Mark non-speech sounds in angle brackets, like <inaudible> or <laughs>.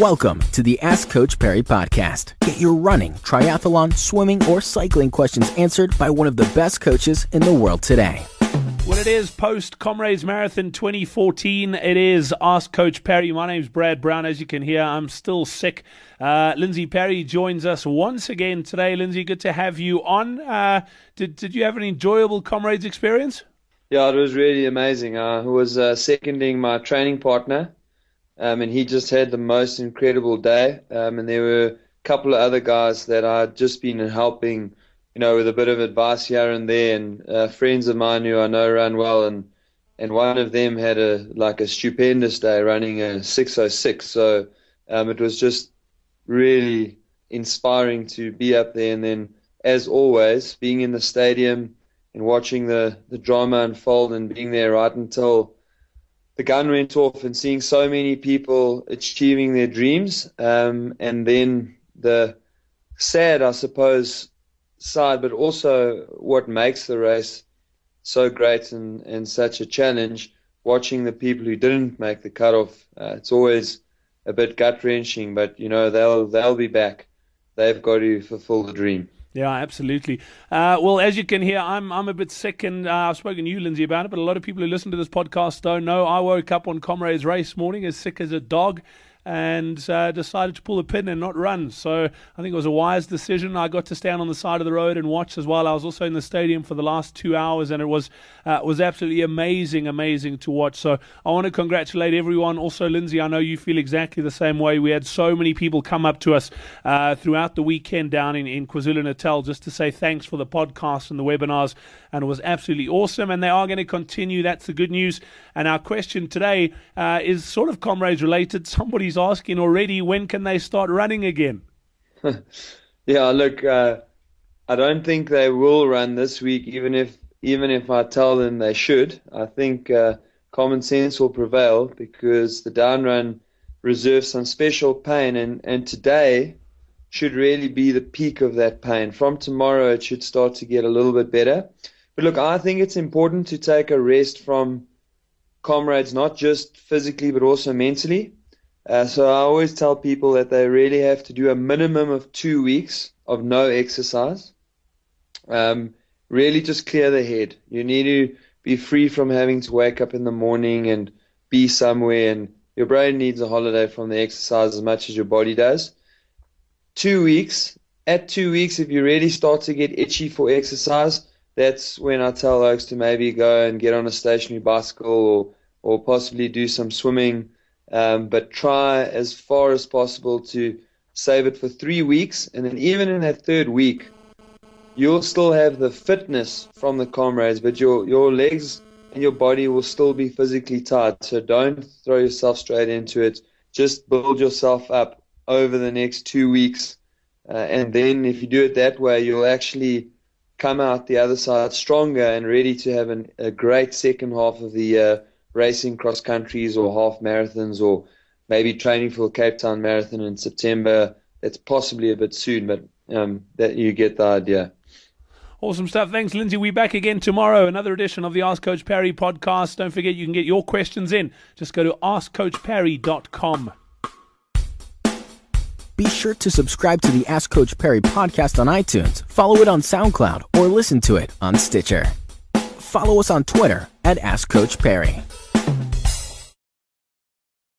Welcome to the Ask Coach Parry podcast. Get your running, triathlon, swimming, or cycling questions answered by one of the best coaches in the world today. Well, it is post Comrades Marathon 2014. It is Ask Coach Parry. My name's Brad Brown. As you can hear, I'm still sick. Uh, Lindsey Parry joins us once again today. Lindsey, good to have you on. Uh, did, did you have an enjoyable Comrades experience? Yeah, it was really amazing. I was uh, seconding my training partner um, and he just had the most incredible day. Um, and there were a couple of other guys that I'd just been helping, you know, with a bit of advice here and there, and uh, friends of mine who I know run well, and and one of them had a like a stupendous day running a 606. So um, it was just really inspiring to be up there, and then as always, being in the stadium and watching the the drama unfold and being there right until the gun went off and seeing so many people achieving their dreams, um, and then the sad, I suppose, side, but also what makes the race so great and, and such a challenge, watching the people who didn't make the cutoff. Uh, it's always a bit gut wrenching, but you know they'll they'll be back. They've got to fulfill the dream. Yeah, absolutely. Uh, well, as you can hear, I'm I'm a bit sick, and uh, I've spoken to you, Lindsey, about it. But a lot of people who listen to this podcast don't know. I woke up on Comrades Race morning as sick as a dog and uh, decided to pull the pin and not run. So I think it was a wise decision. I got to stand on the side of the road and watch as well. I was also in the stadium for the last two hours, and it was uh, was absolutely amazing, amazing to watch. So I want to congratulate everyone. Also, Lindsey, I know you feel exactly the same way. We had so many people come up to us uh, throughout the weekend down in, in KwaZulu Natal just to say thanks for the podcast and the webinars, and it was absolutely awesome. And they are going to continue. That's the good news. And our question today uh, is sort of comrades related. <laughs> Somebody's asking already when can they start running again? <laughs> yeah, look, uh, I don't think they will run this week, even if even if I tell them they should. I think uh, common sense will prevail because the down run reserves some special pain, and, and today should really be the peak of that pain. From tomorrow, it should start to get a little bit better. But look, I think it's important to take a rest from comrades, not just physically, but also mentally. Uh, so I always tell people that they really have to do a minimum of two weeks of no exercise. Um, really just clear the head. You need to be free from having to wake up in the morning and be somewhere and your brain needs a holiday from the exercise as much as your body does. Two weeks. At two weeks, if you really start to get itchy for exercise, that's when I tell folks to maybe go and get on a stationary bicycle or, or possibly do some swimming um, but try as far as possible to save it for three weeks. And then, even in that third week, you'll still have the fitness from the comrades, but your, your legs and your body will still be physically tired. So, don't throw yourself straight into it. Just build yourself up over the next two weeks. Uh, and then, if you do it that way, you'll actually come out the other side stronger and ready to have an, a great second half of the year racing cross countries or half marathons or maybe training for the Cape Town Marathon in September. It's possibly a bit soon, but um, that you get the idea. Awesome stuff. Thanks, Lindsey. We're back again tomorrow. Another edition of the Ask Coach Parry podcast. Don't forget you can get your questions in. Just go to askcoachparry.com. Be sure to subscribe to the Ask Coach Parry podcast on iTunes, follow it on SoundCloud, or listen to it on Stitcher. Follow us on Twitter at Ask Coach Parry.